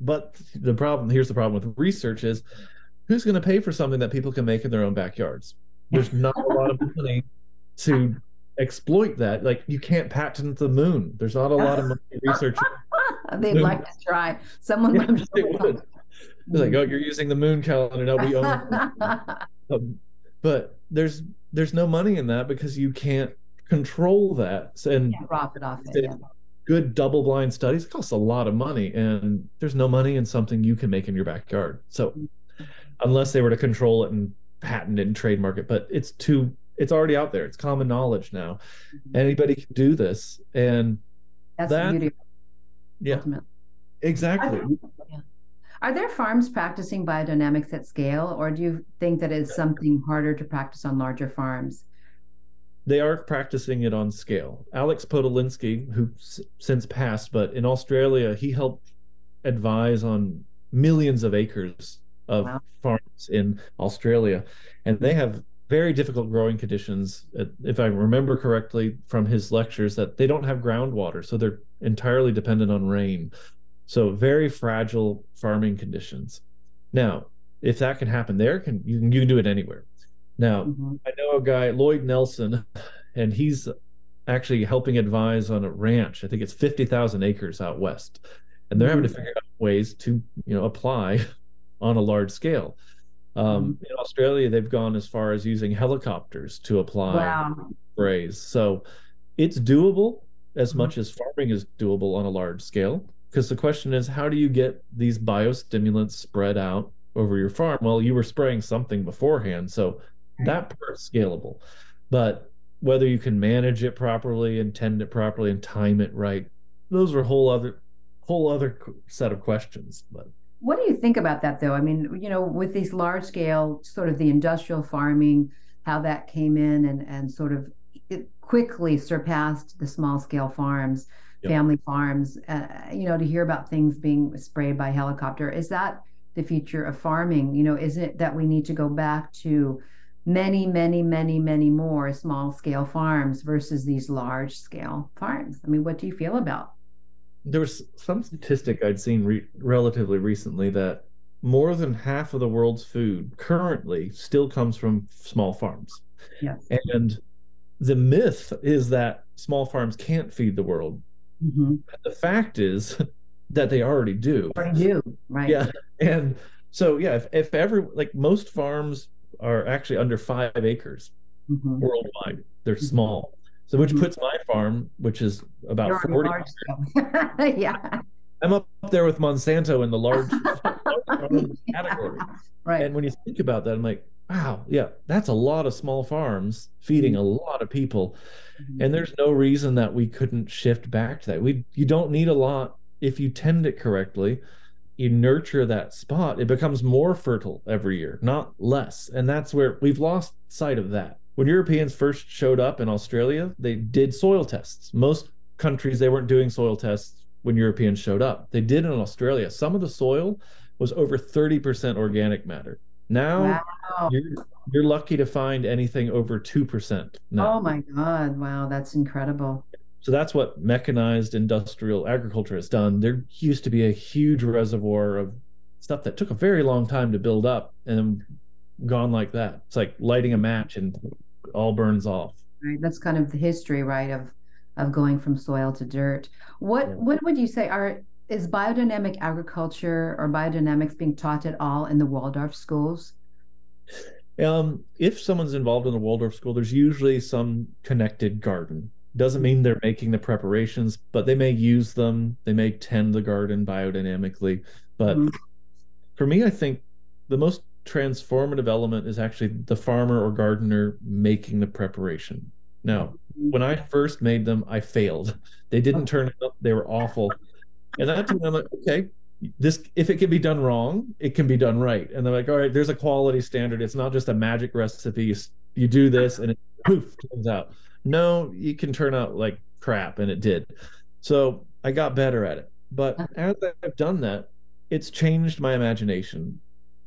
but the problem here's the problem with research is who's going to pay for something that people can make in their own backyards? There's (laughs) not a lot of money to exploit that. Like you can't patent the moon. There's not a lot of money research (laughs) they'd moon. like to try. Someone yeah, they would. like oh you're using the moon calendar. No we own but there's there's no money in that because you can't control that. And profit off it, yeah. good double blind studies it costs a lot of money and there's no money in something you can make in your backyard. So mm. Unless they were to control it and patent it and trademark it but it's too it's already out there it's common knowledge now mm-hmm. anybody can do this and that's that, the beauty yeah ultimate. exactly yeah. Are there farms practicing biodynamics at scale, or do you think that it's something harder to practice on larger farms? they are practicing it on scale. Alex Podolinsky, who s- since passed, but in Australia, he helped advise on millions of acres of wow. farms in Australia, and they have very difficult growing conditions. If I remember correctly from his lectures, that they don't have groundwater, so they're entirely dependent on rain. So very fragile farming conditions. Now, if that can happen there, can you can you can do it anywhere. Now, mm-hmm. I know a guy, Lloyd Nelson, and he's actually helping advise on a ranch. I think it's 50,000 acres out west. And they're having to mm-hmm. figure out ways to, you know, apply on a large scale. Um, mm-hmm. In Australia, they've gone as far as using helicopters to apply wow. sprays. So it's doable as mm-hmm. much as farming is doable on a large scale. Because the question is, how do you get these biostimulants spread out over your farm? Well, you were spraying something beforehand. So that part's scalable but whether you can manage it properly and tend it properly and time it right those are a whole other whole other set of questions but what do you think about that though i mean you know with these large scale sort of the industrial farming how that came in and and sort of quickly surpassed the small scale farms yep. family farms uh, you know to hear about things being sprayed by helicopter is that the future of farming you know is it that we need to go back to many, many, many, many more small scale farms versus these large scale farms. I mean, what do you feel about? There was some statistic I'd seen re- relatively recently that more than half of the world's food currently still comes from small farms. Yes. And the myth is that small farms can't feed the world. Mm-hmm. The fact is (laughs) that they already do. Already do, right? Yeah. And so, yeah, if, if every, like most farms are actually under five acres Mhm. worldwide, they're Mm-hmm. small. So, which puts my farm, which is about You're 40, large (laughs) yeah. I'm up there with Monsanto in the large, (laughs) large category. (laughs) Right. And when you think about that, I'm like, wow, yeah, that's a lot of small farms feeding a lot of people. Mm-hmm. And there's no reason that we couldn't shift back to that. We you don't need a lot if you tend it correctly. You nurture that spot, it becomes more fertile every year, not less. And that's where we've lost sight of that. When Europeans first showed up in Australia, they did soil tests. Most countries they weren't doing soil tests when Europeans showed up. They did in Australia. Some of the soil was over 30% organic matter. Now Wow. you're you're lucky to find anything over 2% now. Oh my God. Wow. That's incredible. So that's what mechanized industrial agriculture has done. There used to be a huge reservoir of stuff that took a very long time to build up and then gone like that. It's like lighting a match and all burns off. Right. That's kind of the history, right, of of going from soil to dirt. What Yeah. what would you say are is biodynamic agriculture or biodynamics being taught at all in the Waldorf schools? Um, if someone's involved in a Waldorf school, there's usually some connected garden. Doesn't mean they're making the preparations, but they may use them. They may tend the garden biodynamically. But Mhm. for me, I think the most transformative element is actually the farmer or gardener making the preparation. Now, when I first made them, I failed. They didn't turn out, they were awful. And that time I'm like, okay, this if it can be done wrong, it can be done right. And they're like, all right, there's a quality standard. It's not just a magic recipe. You, you do this and it poof turns out. No, you can turn out like crap, and it did. So I got better at it. But uh-huh. as I've done that, it's changed my imagination.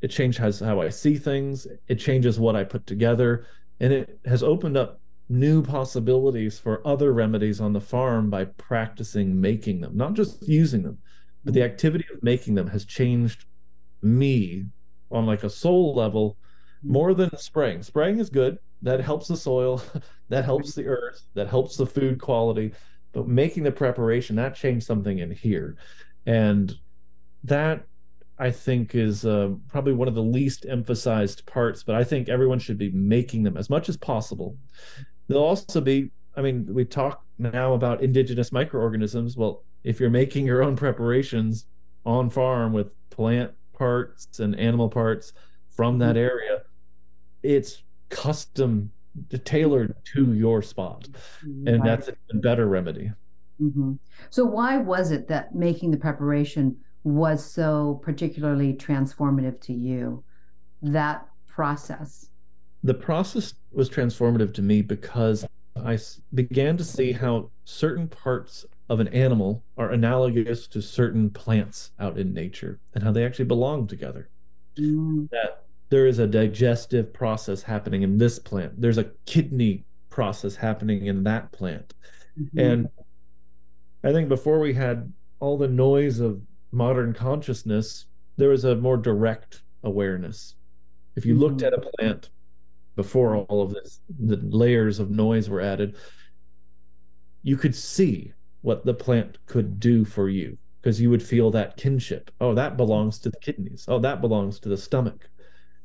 It changed how, how I see things. It changes what I put together, and it has opened up new possibilities for other remedies on the farm by practicing making them, not just using them, but the activity of making them has changed me on like a soul level more than spraying. Spraying is good. That helps the soil, (laughs) that helps the earth, that helps the food quality. But making the preparation, that changed something in here. And that I think is uh, probably one of the least emphasized parts, but I think everyone should be making them as much as possible. They'll also be, I mean, we talk now about indigenous microorganisms. Well, if you're making your own preparations on farm with plant parts and animal parts from that area, it's custom tailored to your spot. And Right. that's a better remedy. Mhm. So why was it that making the preparation was so particularly transformative to you? That process. the process was transformative to me because I began to see how certain parts of an animal are analogous to certain plants out in nature and how they actually belong together. Mm, That there is a digestive process happening in this plant, there's a kidney process happening in that plant. mhm. And I think before we had all the noise of modern consciousness, there was a more direct awareness. If you looked Mhm. at a plant before all of this, the layers of noise were added, you could see what the plant could do for you because you would feel that kinship. Oh, that belongs to the kidneys. Oh, that belongs to the stomach.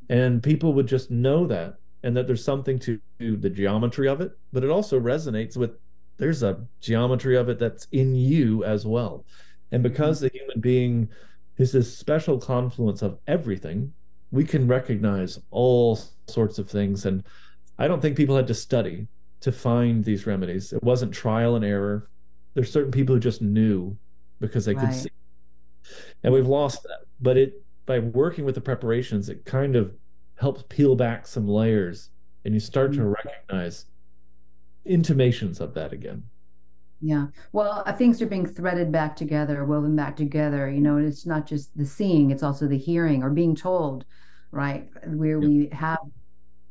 And people would just know that and that there's something to the geometry of it, but it also resonates with there's a geometry of it that's in you as well. And because mm-hmm. the human being is this special confluence of everything, we can recognize all sorts of things. And I don't think people had to study to find these remedies. It wasn't trial and error. There's certain people who just knew because they could see. And we've lost that. But it by working with the preparations, it kind of helps peel back some layers and you start to mm-hmm. recognize intimations of that again. Yeah. Well, uh, things are being threaded back together, woven back together. You know, and it's not just the seeing, it's also the hearing or being told, right? Where we have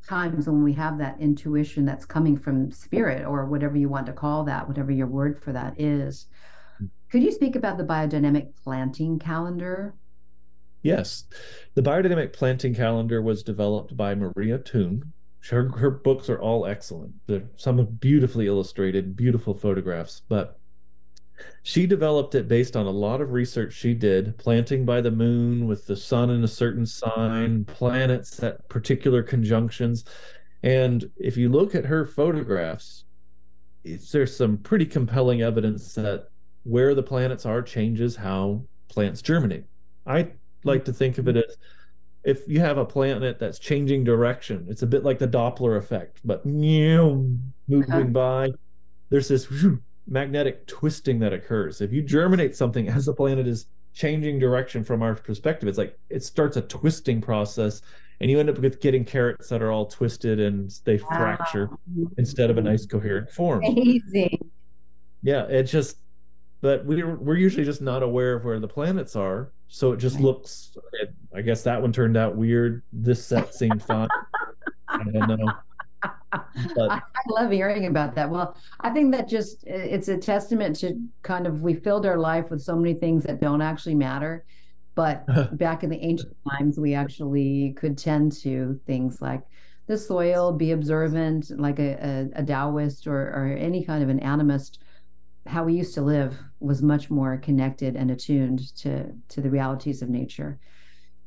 times when we have that intuition that's coming from spirit or whatever you want to call that, whatever your word for that is. Could you speak about the biodynamic planting calendar? Yes. The biodynamic planting calendar was developed by Maria Thun. Her, her books are all excellent. They're some are beautifully illustrated, beautiful photographs. But she developed it based on a lot of research she did, planting by the moon with the sun in a certain sign, mm-hmm. planets at particular conjunctions. And if you look at her photographs, there's some pretty compelling evidence that where the planets are changes how plants germinate. I like to think of it mm-hmm. as if you have a planet that's changing direction, it's a bit like the Doppler effect, but moving uh-huh. by, there's this whew, magnetic twisting that occurs. If you germinate something as the planet is changing direction from our perspective, it's like it starts a twisting process, and you end up with getting carrots that are all twisted and they wow. fracture instead of a nice coherent form. Amazing. Yeah, it just but we're we're usually just not aware of where the planets are, so it just looks. I guess that one turned out weird. This set seemed fun. I don't know. But, I, love hearing about that. Well, I think that just it's a testament to kind of we filled our life with so many things that don't actually matter. But (laughs) back in the ancient times, we actually could tend to things like the soil, be observant, like a, a, a Taoist or, or any kind of an animist. How we used to live was much more connected and attuned to to the realities of nature.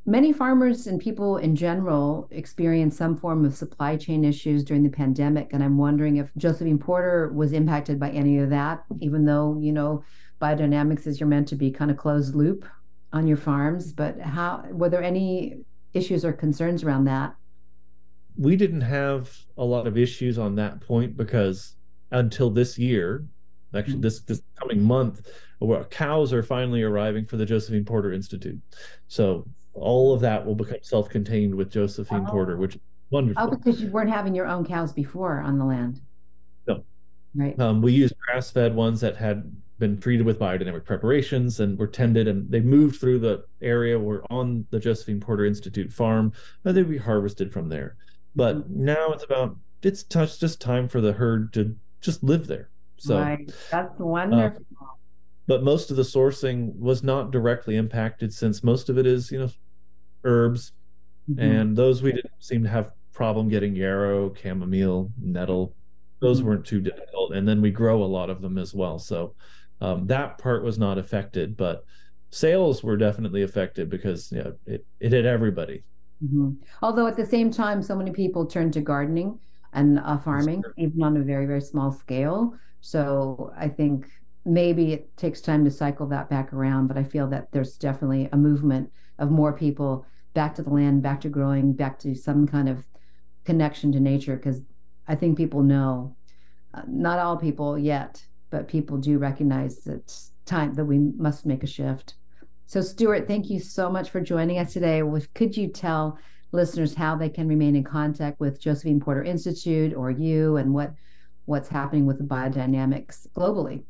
Many farmers and people in general experienced some form of supply chain issues during the pandemic. And I'm wondering if Josephine Porter was impacted by any of that, even though, you know, biodynamics is you're meant to be kind of closed loop on your farms. But how were there any issues or concerns around that? We didn't have a lot of issues on that point because until this year, actually mm-hmm. this this coming month, where cows are finally arriving for the Josephine Porter Institute. So all of that will become self-contained with Josephine oh. Porter, which is wonderful. Oh, because you weren't having your own cows before on the land. No. Right. Um, we used grass-fed ones that had been treated with biodynamic preparations and were tended, and they moved through the area. Were on the Josephine Porter Institute farm, and they'd be harvested from there. But mm-hmm. now it's about it's just time for the herd to just live there. So right. that's wonderful. Uh, but most of the sourcing was not directly impacted since most of it is you know herbs mm-hmm. and those we didn't seem to have problem getting yarrow chamomile nettle those mm-hmm. weren't too difficult and then we grow a lot of them as well so um, that part was not affected but sales were definitely affected because you know, it, it hit everybody mm-hmm. although at the same time so many people turned to gardening and uh, farming even on a very very small scale so i think maybe it takes time to cycle that back around, but I feel that there's definitely a movement of more people back to the land, back to growing, back to some kind of connection to nature. Because I think people know, uh, not all people yet, but people do recognize that it's time that we must make a shift. So, Stewart, thank you so much for joining us today. Could you tell listeners how they can remain in contact with Josephine Porter Institute or you, and what what's happening with the biodynamics globally?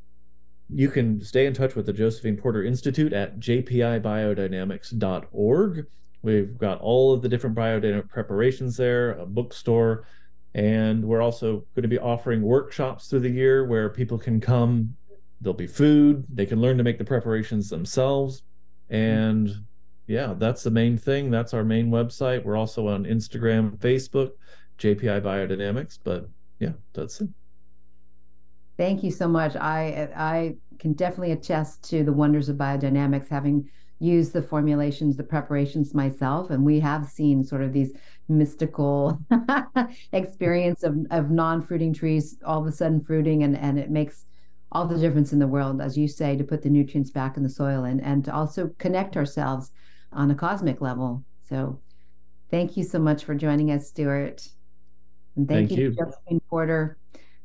you can stay in touch with the Josephine Porter Institute at jpibiodynamics.org. We've got all of the different biodynamic preparations there, a bookstore, and we're also going to be offering workshops through the year where people can come. There'll be food, they can learn to make the preparations themselves. And yeah, that's the main thing. That's our main website. We're also on Instagram, Facebook, JPI Biodynamics. But yeah, that's it. Thank you so much. I I can definitely attest to the wonders of biodynamics, having used the formulations, the preparations myself, and we have seen sort of these mystical (laughs) experience of, of non-fruiting trees all of a sudden fruiting, and and it makes all the difference in the world, as you say, to put the nutrients back in the soil and and to also connect ourselves on a cosmic level. So, thank you so much for joining us, Stewart, and thank, thank you, you. Josephine Porter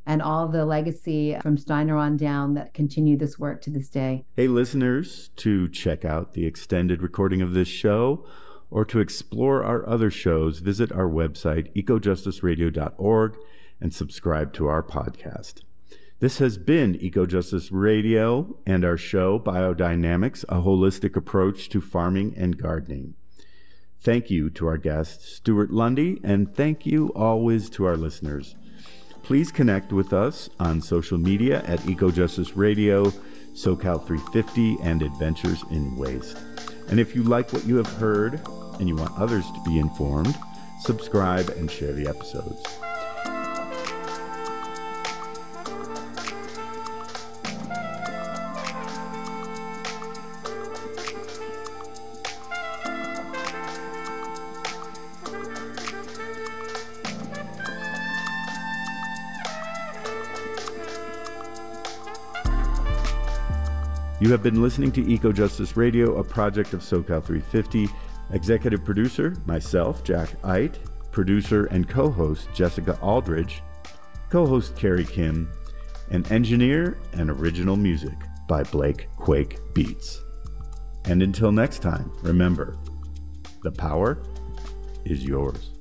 and all the legacy from Steiner on down that continue this work to this day. Hey, listeners, to check out the extended recording of this show or to explore our other shows, visit our website, ecojusticeradio.org, and subscribe to our podcast. This has been EcoJustice Radio and our show, Biodynamics, a holistic approach to farming and gardening. Thank you to our guest, Stewart Lundy, and thank you always to our listeners. Please connect with us on social media at EcoJustice Radio, SoCal 350, and Adventures in Waste. And if you like what you have heard and you want others to be informed, subscribe and share the episodes. You have been listening to Eco Justice Radio, a project of SoCal 350. Executive producer, myself, Jack Eidt. Producer and co host, Jessica Aldridge. Co host, Carrie Kim. And engineer and original music by Blake Quake Beats. And until next time, remember the power is yours.